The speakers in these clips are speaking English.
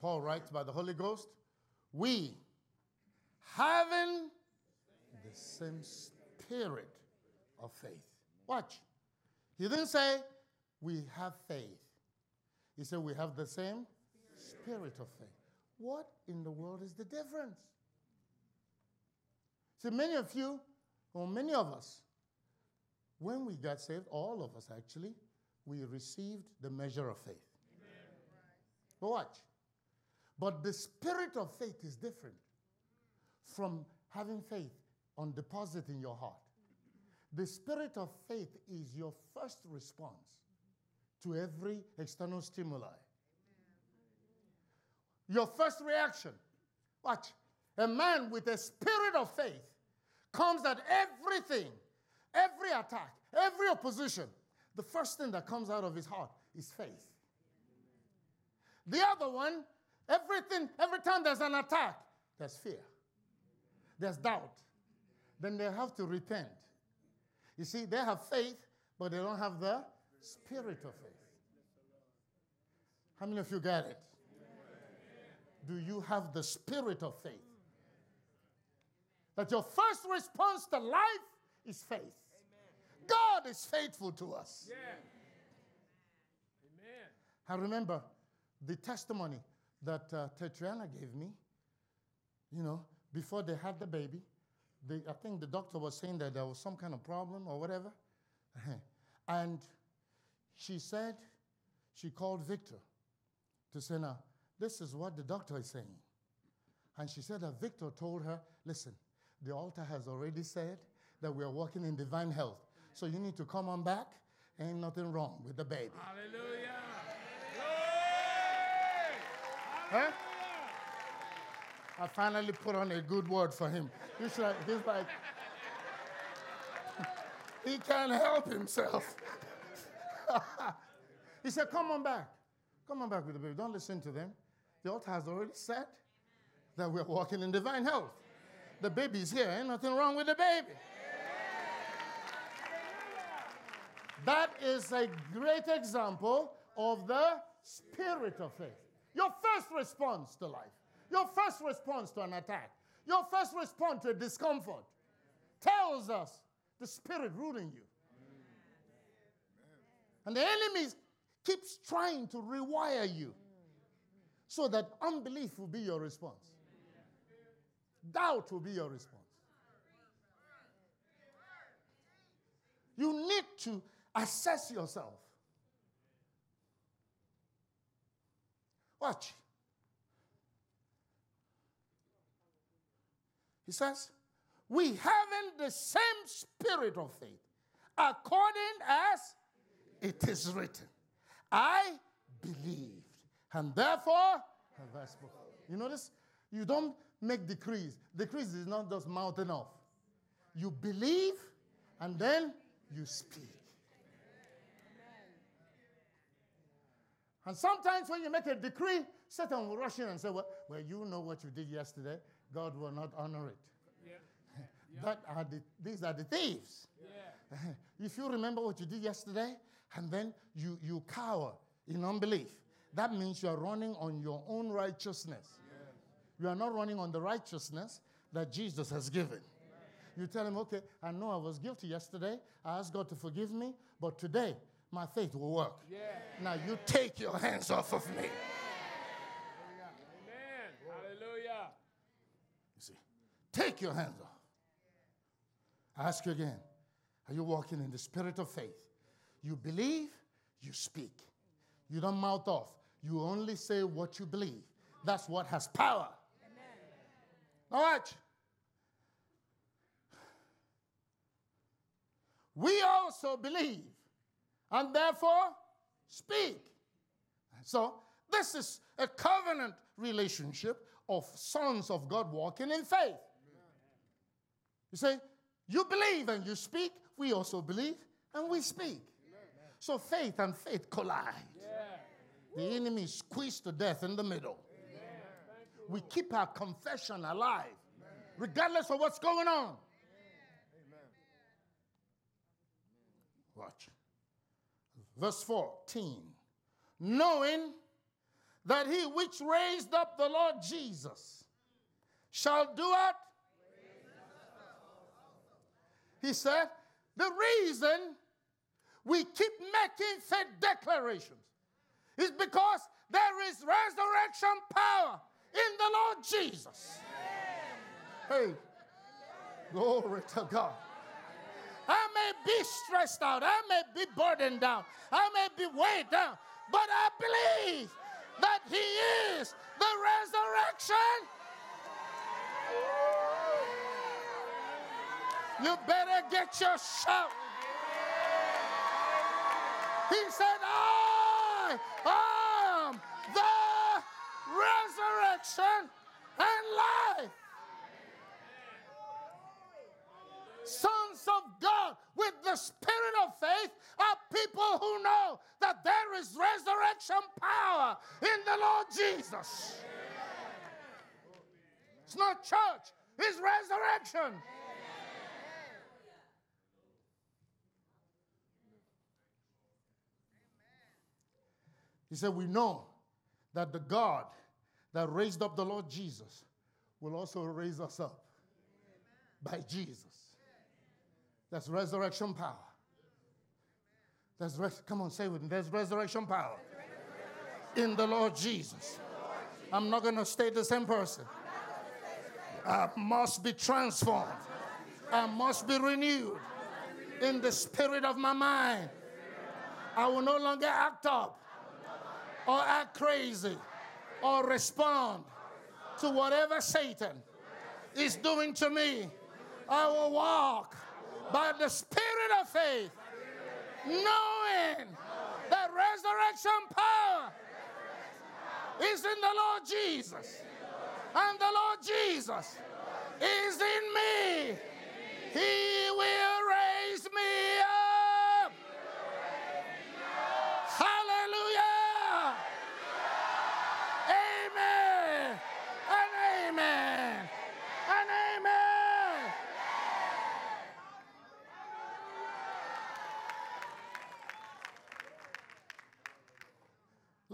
Paul writes by the Holy Ghost, we having the same spirit of faith. Watch. He didn't say we have faith. He said we have the same spirit of faith. What in the world is the difference? See, many of you, or many of us, when we got saved, all of us actually, we received the measure of faith. But watch. But the spirit of faith is different from having faith on deposit in your heart. The spirit of faith is your first response to every external stimuli. Your first reaction. Watch. A man with a spirit of faith comes at everything, every attack, every opposition. The first thing that comes out of his heart is faith. The other one, everything, every time there's an attack, there's fear, there's doubt. Then they have to repent. You see, they have faith, but they don't have the spirit of faith. How many of you got it? Do you have the spirit of faith? That your first response to life is faith. God is faithful to us. Yeah. Amen. I remember the testimony that uh, Tetriana gave me, you know, before they had the baby. They, I think the doctor was saying that there was some kind of problem or whatever. and she said, she called Victor to say, now, this is what the doctor is saying. And she said that Victor told her, listen, the altar has already said that we are walking in divine health. So you need to come on back. Ain't nothing wrong with the baby. Hallelujah. Huh? I finally put on a good word for him. He's like, he's like, he can't help himself. he said, Come on back. Come on back with the baby. Don't listen to them. The altar has already said that we're walking in divine health. The baby's here. Ain't nothing wrong with the baby. That is a great example of the spirit of faith. Your first response to life, your first response to an attack, your first response to a discomfort tells us the spirit ruling you. And the enemy keeps trying to rewire you so that unbelief will be your response, doubt will be your response. You need to assess yourself. Watch. He says, We having the same spirit of faith, according as it is written. I believed, and therefore have I spoken. You notice? You don't make decrees. Decrees is not just mouthing off. You believe, and then you speak. And sometimes when you make a decree, Satan will rush in and say, Well, well you know what you did yesterday. God will not honor it. Yeah. That are the, these are the thieves. Yeah. if you remember what you did yesterday, and then you, you cower in unbelief, that means you are running on your own righteousness. You are not running on the righteousness that Jesus has given. You tell him, okay, I know I was guilty yesterday. I asked God to forgive me, but today my faith will work. Yeah. Now you take your hands off of me. Amen. Hallelujah. You see, take your hands off. I ask you again are you walking in the spirit of faith? You believe, you speak. You don't mouth off. You only say what you believe. That's what has power. Now, watch. We also believe and therefore speak. So, this is a covenant relationship of sons of God walking in faith. You say, you believe and you speak, we also believe and we speak. So, faith and faith collide. The enemy is squeezed to death in the middle. We keep our confession alive, regardless of what's going on. Watch. Verse 14. Knowing that he which raised up the Lord Jesus shall do it. He said, the reason we keep making faith declarations is because there is resurrection power in the Lord Jesus. Hey, glory to God. I may be stressed out, I may be burdened down, I may be weighed down, but I believe that He is the resurrection. You better get your shout. He said, I am the resurrection and life. Sons of God with the spirit of faith are people who know that there is resurrection power in the Lord Jesus. It's not church, it's resurrection. He said, We know that the God that raised up the Lord Jesus will also raise us up by Jesus. That's resurrection power. That's res- come on, say it with me. There's resurrection power in the Lord Jesus. I'm not going to stay the same person. I must be transformed. I must be renewed in the spirit of my mind. I will no longer act up or act crazy or respond to whatever Satan is doing to me. I will walk by the spirit of faith, knowing that resurrection power is in the Lord Jesus. And the Lord Jesus is in me. He will raise me up. Hallelujah. Amen. And amen. And amen.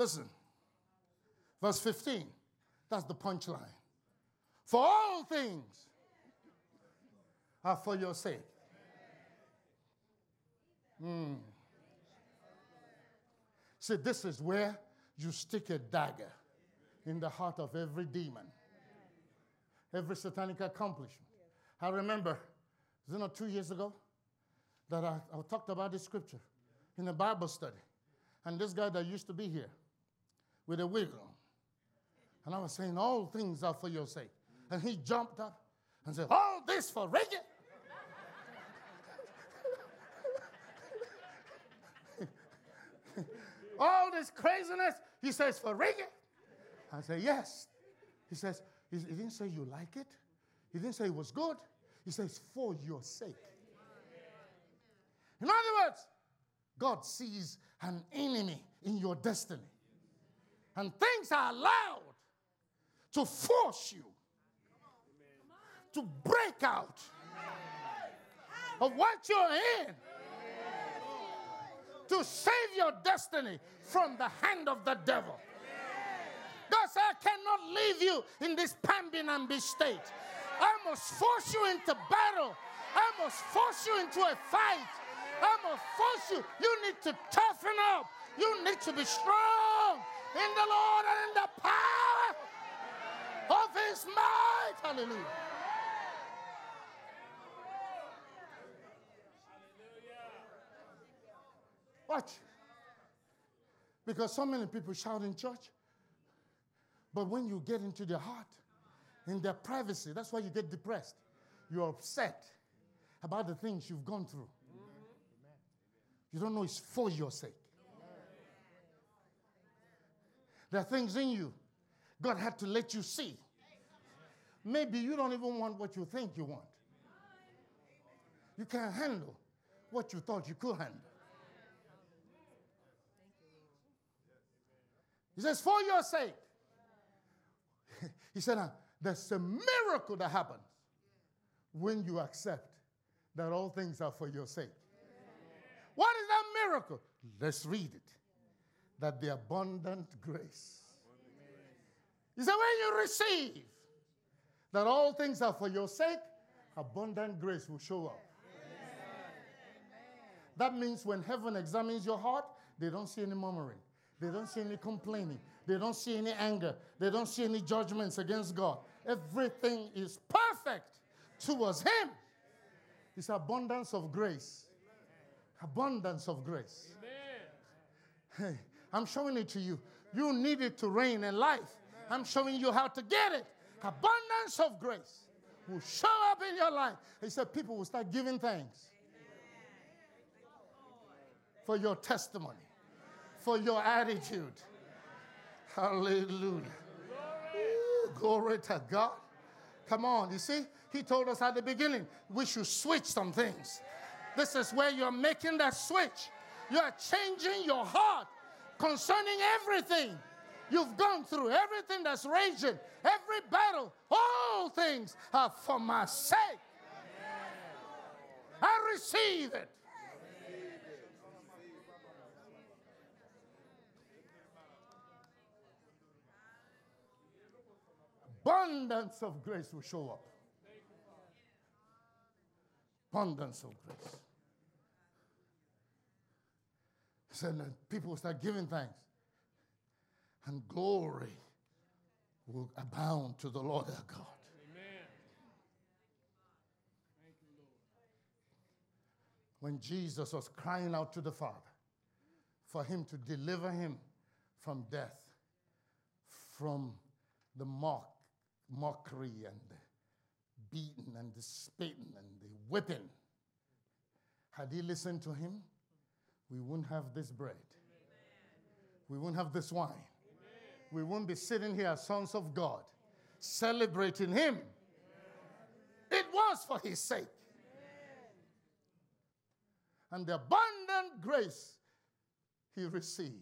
Listen, verse 15. That's the punchline. For all things are for your sake. Hmm. See, this is where you stick a dagger in the heart of every demon, every satanic accomplishment. I remember, was it not two years ago, that I, I talked about this scripture in a Bible study. And this guy that used to be here with a wiggle. and I was saying, All things are for your sake. And he jumped up and said, All this for Ricky? All this craziness, he says, for Ricky? I said, Yes. He says, he didn't say you like it, he didn't say it was good. He says, For your sake. In other words, God sees an enemy in your destiny. And things are allowed to force you to break out of what you're in to save your destiny from the hand of the devil. God said, I cannot leave you in this Pambinambi state. I must force you into battle. I must force you into a fight. I must force you. You need to toughen up. You need to be strong in the Lord and in the power of his might. Hallelujah. Hallelujah. Watch. Because so many people shout in church, but when you get into their heart, in their privacy, that's why you get depressed. You're upset about the things you've gone through. You don't know it's for your sake. There are things in you God had to let you see. Maybe you don't even want what you think you want. You can't handle what you thought you could handle. He says, for your sake. he said, there's a miracle that happens when you accept that all things are for your sake. What is that miracle? Let's read it. That the abundant grace He said, when you receive that all things are for your sake, abundant grace will show up. That means when heaven examines your heart, they don't see any murmuring. They don't see any complaining. They don't see any anger. They don't see any judgments against God. Everything is perfect towards Him. It's abundance of grace. Abundance of grace. Hey, I'm showing it to you. You need it to reign in life. I'm showing you how to get it. Abundance of grace will show up in your life. He said people will start giving thanks for your testimony, for your attitude. Hallelujah. Glory to God. Come on, you see, he told us at the beginning we should switch some things. This is where you're making that switch. You are changing your heart concerning everything you've gone through, everything that's raging, every battle, all things are for my sake. I receive it. Abundance of grace will show up. Abundance of grace. He said people will start giving thanks, and glory will abound to the Lord our God. Amen. When Jesus was crying out to the Father for him to deliver him from death, from the mock, mockery and the beating and the spitting and the whipping, had he listened to him, we wouldn't have this bread. We wouldn't have this wine. We wouldn't be sitting here as sons of God celebrating him. It was for his sake. And the abundant grace he received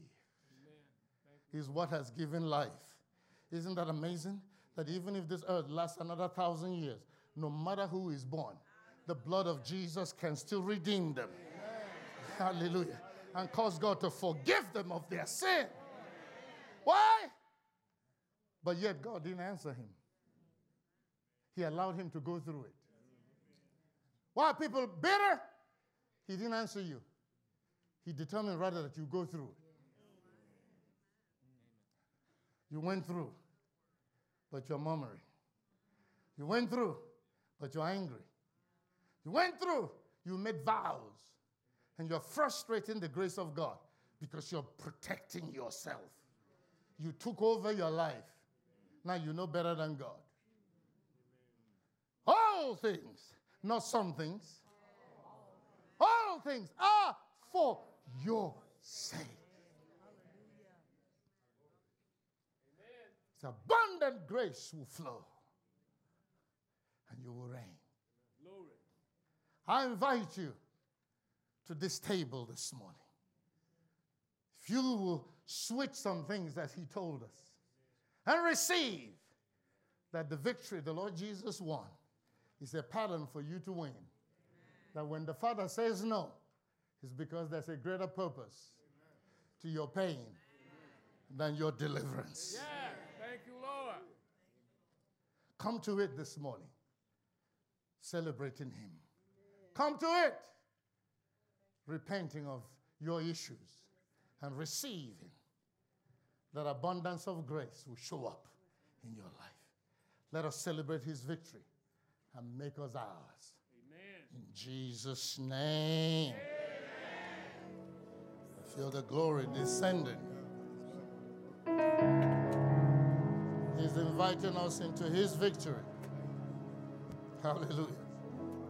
is what has given life. Isn't that amazing? That even if this earth lasts another thousand years, no matter who is born, the blood of Jesus can still redeem them. Hallelujah. And cause God to forgive them of their sin. Why? But yet God didn't answer him. He allowed him to go through it. Why are people bitter? He didn't answer you. He determined rather that you go through it. You went through, but you're murmuring. You went through, but you're angry. You went through, you made vows, and you're frustrating the grace of God because you're protecting yourself. You took over your life. Now you know better than God. All things, not some things, all things are for your sake. It's abundant grace will flow and you will reign. Glory. I invite you to this table this morning. If you will switch some things that He told us and receive that the victory the Lord Jesus won is a pattern for you to win. That when the Father says no, it's because there's a greater purpose to your pain than your deliverance. Yeah. Thank you, Lord. Come to it this morning, celebrating Him. Come to it, repenting of your issues and receiving that abundance of grace will show up in your life. Let us celebrate His victory and make us ours. Amen. In Jesus' name. I feel the glory descending. He's inviting us into his victory. Hallelujah.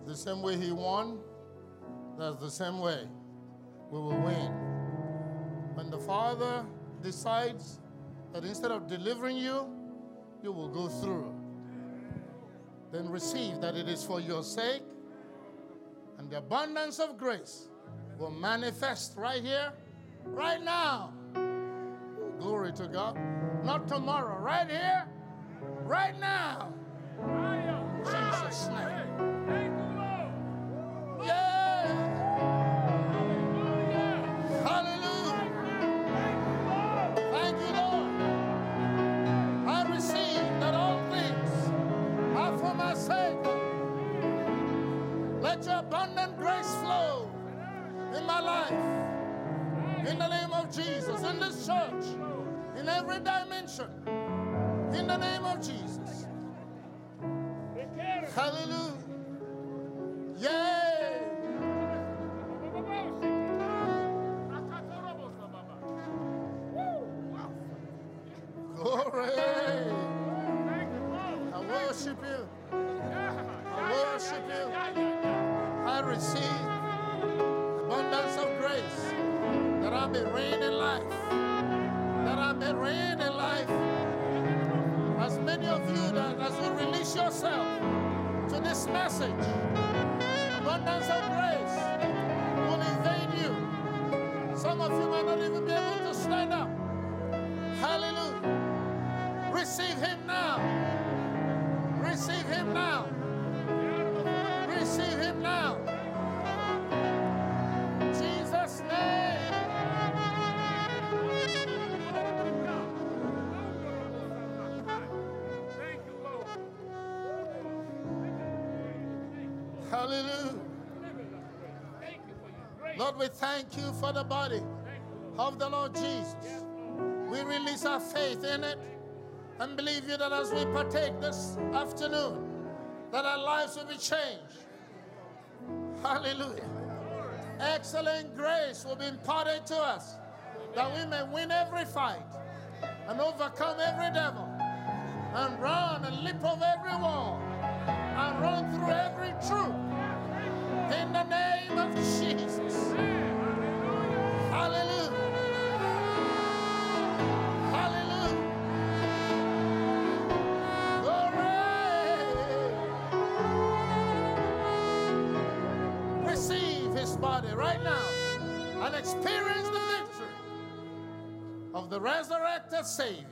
The same way he won, that's the same way we will win. When the Father decides that instead of delivering you, you will go through, then receive that it is for your sake and the abundance of grace will manifest right here, right now. Glory to God. Not tomorrow, right here, right now. Jesus' name. The name of Jesus. Hallelujah. Hallelujah. Lord, we thank you for the body of the Lord Jesus. We release our faith in it and believe you that as we partake this afternoon, that our lives will be changed. Hallelujah. Excellent grace will be imparted to us that we may win every fight and overcome every devil and run and leap over every wall and run through every troop in the name of Jesus. Hallelujah. Hallelujah. Glory. Receive his body right now and experience the victory of the resurrected Savior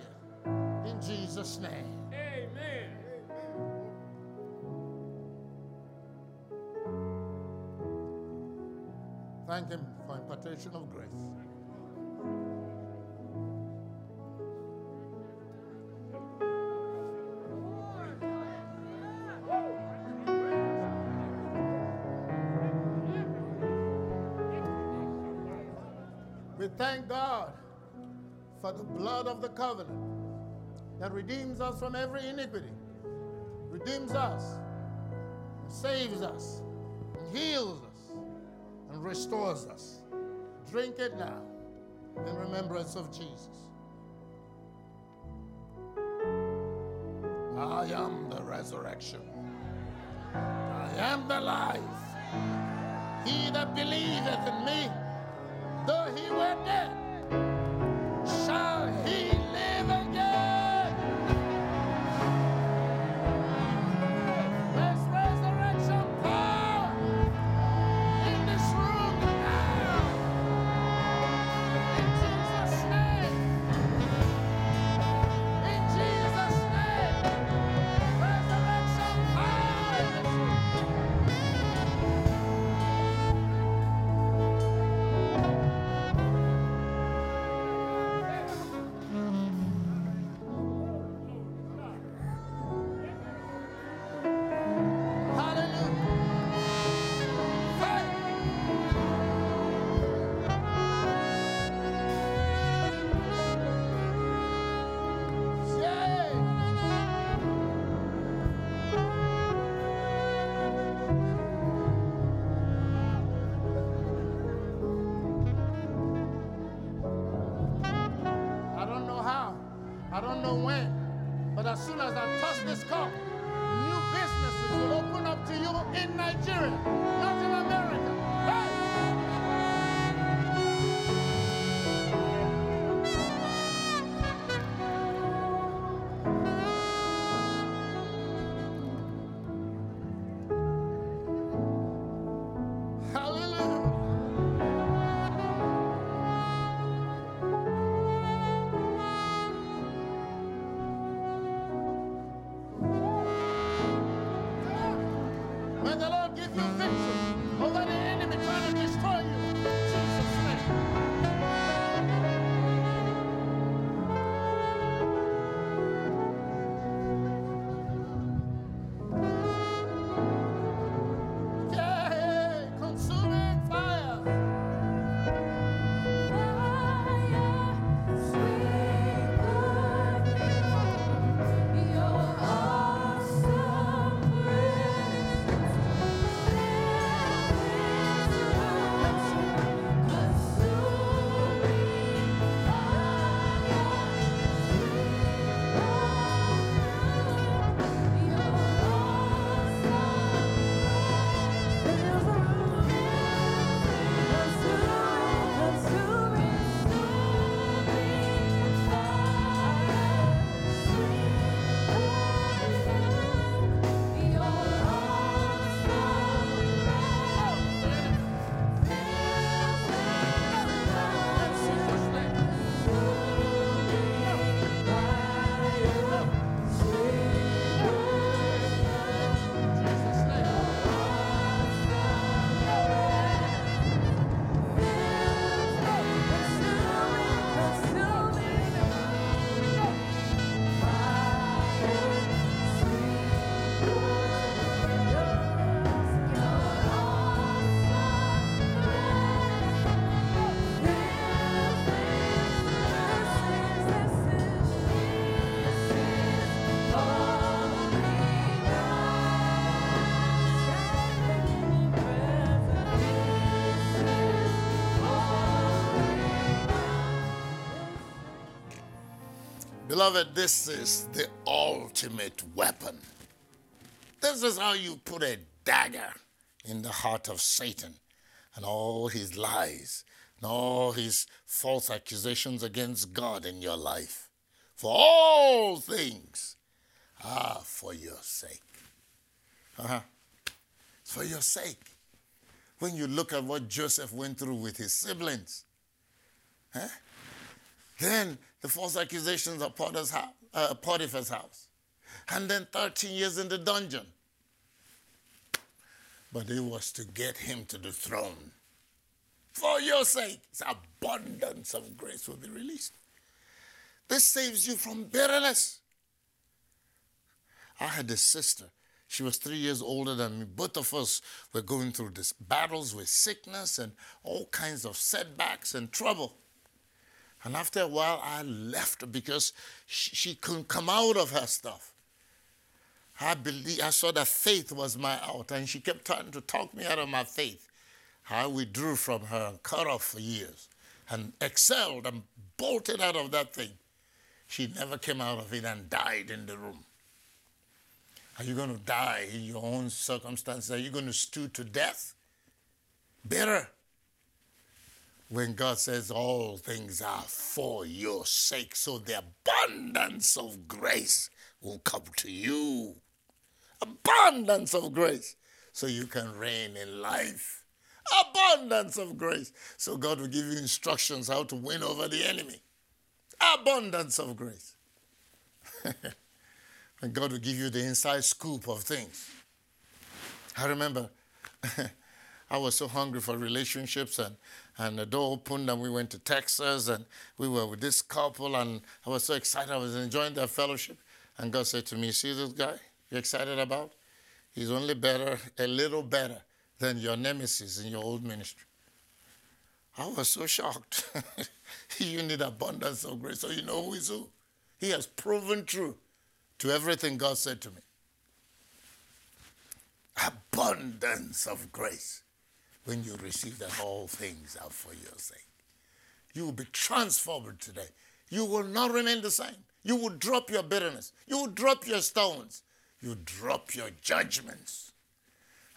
in Jesus' name. Thank him for impartation of grace. We thank God for the blood of the covenant that redeems us from every iniquity, redeems us, saves us, and heals us, restores us. Drink it now in remembrance of Jesus. I am the resurrection. I am the life. He that believeth in me, though he were dead, I Beloved, this is the ultimate weapon. This is how you put a dagger in the heart of Satan and all his lies and all his false accusations against God in your life. For all things are for your sake. Uh-huh. It's for your sake. When you look at what Joseph went through with his siblings, huh? then the false accusations of Potiphar's house, uh, Potiphar's house, and then 13 years in the dungeon. But it was to get him to the throne. For your sake, his abundance of grace will be released. This saves you from bitterness. I had a sister. She was three years older than me. Both of us were going through these battles with sickness and all kinds of setbacks and trouble. And after a while, I left because she, couldn't come out of her stuff. I believe I saw that faith was my out, and she kept trying to talk me out of my faith. I withdrew from her and cut off for years and excelled and bolted out of that thing. She never came out of it and died in the room. Are you going to die in your own circumstances? Are you going to stew to death? Bitter. When God says all things are for your sake, so the abundance of grace will come to you abundance of grace so you can reign in life. Abundance of grace. So God will give you instructions how to win over the enemy. Abundance of grace. and God will give you the inside scoop of things. I remember I was so hungry for relationships and, and the door opened and we went to Texas and we were with this couple and I was so excited. I was enjoying their fellowship. And God said to me, See this guy? you're excited about? He's only better, a little better than your nemesis in your old ministry. I was so shocked. you need abundance of grace. So you know who is who. He has proven true to everything God said to me. Abundance of grace when you receive that all things are for your sake. You will be transformed today. You will not remain the same. You will drop your bitterness. You will drop your stones you drop your judgments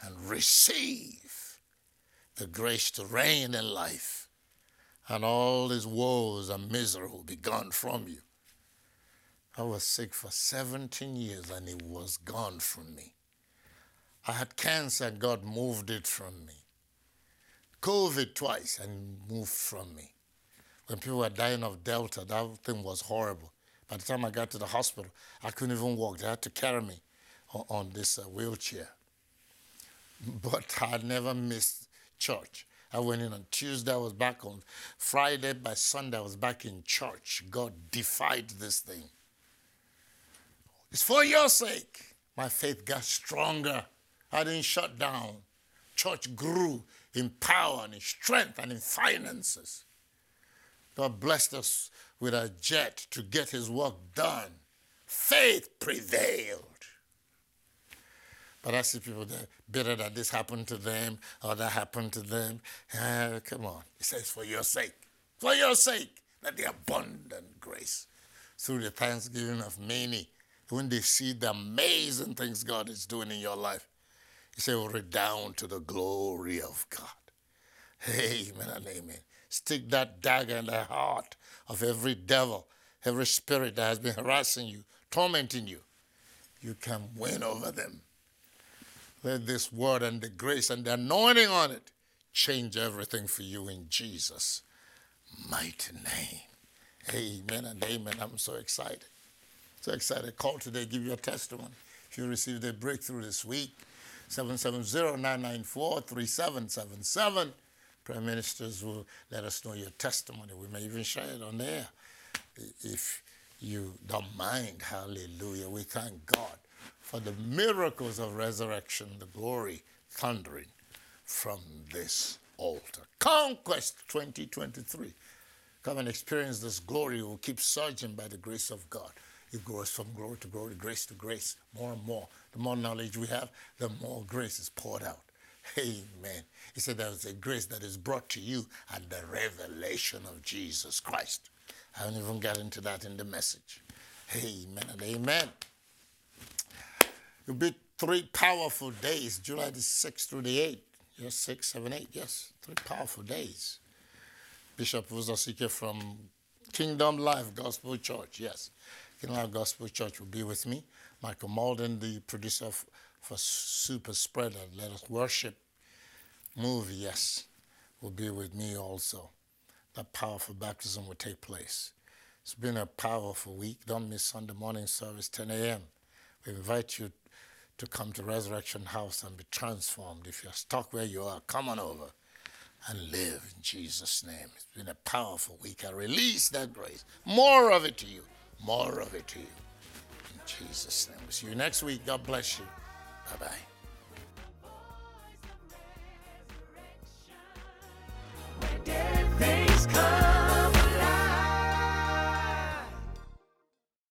and receive the grace to reign in life, and all these woes and misery will be gone from you. I was sick for 17 years and it was gone from me. I had cancer, God moved it from me. COVID twice and moved from me. When people were dying of Delta, that thing was horrible. By the time I got to the hospital, I couldn't even walk. They had to carry me on this uh, wheelchair. But I never missed church. I went in on Tuesday, I was back on Friday. By Sunday, I was back in church. God defied this thing. It's for your sake. My faith got stronger. I didn't shut down. Church grew in power and in strength and in finances. God blessed us with a jet to get his work done. Faith prevailed. But I see people that bitter that this happened to them or that happened to them. Uh, come on. He says, for your sake. For your sake. Let the abundant grace through the thanksgiving of many, when they see the amazing things God is doing in your life, he said, will redound to the glory of God. Amen and amen. Stick that dagger in the heart of every devil, every spirit that has been harassing you, tormenting you. You can win over them let this word and the grace and the anointing on it change everything for you in Jesus' mighty name. Amen and amen. I'm so excited. So excited. Call today, give your testimony. If you received a breakthrough this week, 770-994-3777. Prayer ministers will let us know your testimony. We may even share it on air if you don't mind. Hallelujah. We thank God for the miracles of resurrection, the glory thundering from this altar. Conquest 2023. Come and experience this glory. We'll keep surging by the grace of God. It grows from glory to glory, grace to grace, more and more. The more knowledge we have, the more grace is poured out. Amen. He said there's a grace that is brought to you at the revelation of Jesus Christ. I haven't even got into that in the message. Amen and amen. It'll be three powerful days, July the 6th through the 8th. Yes, 6, 7, 8. Yes, three powerful days. Bishop Uzasike from Kingdom Life Gospel Church. Yes, Kingdom Life Gospel Church will be with me. Michael Malden, the producer f- for Super Spreader, Let Us Worship movie, yes, will be with me also. That powerful baptism will take place. It's been a powerful week. Don't miss Sunday morning service, 10 a.m. We invite you to come to Resurrection House and be transformed. If you're stuck where you are, come on over and live in Jesus' name. It's been a powerful week. I release that grace. More of it to you. More of it to you. Jesus' name. We'll see you next week. God bless you. Bye bye. things come.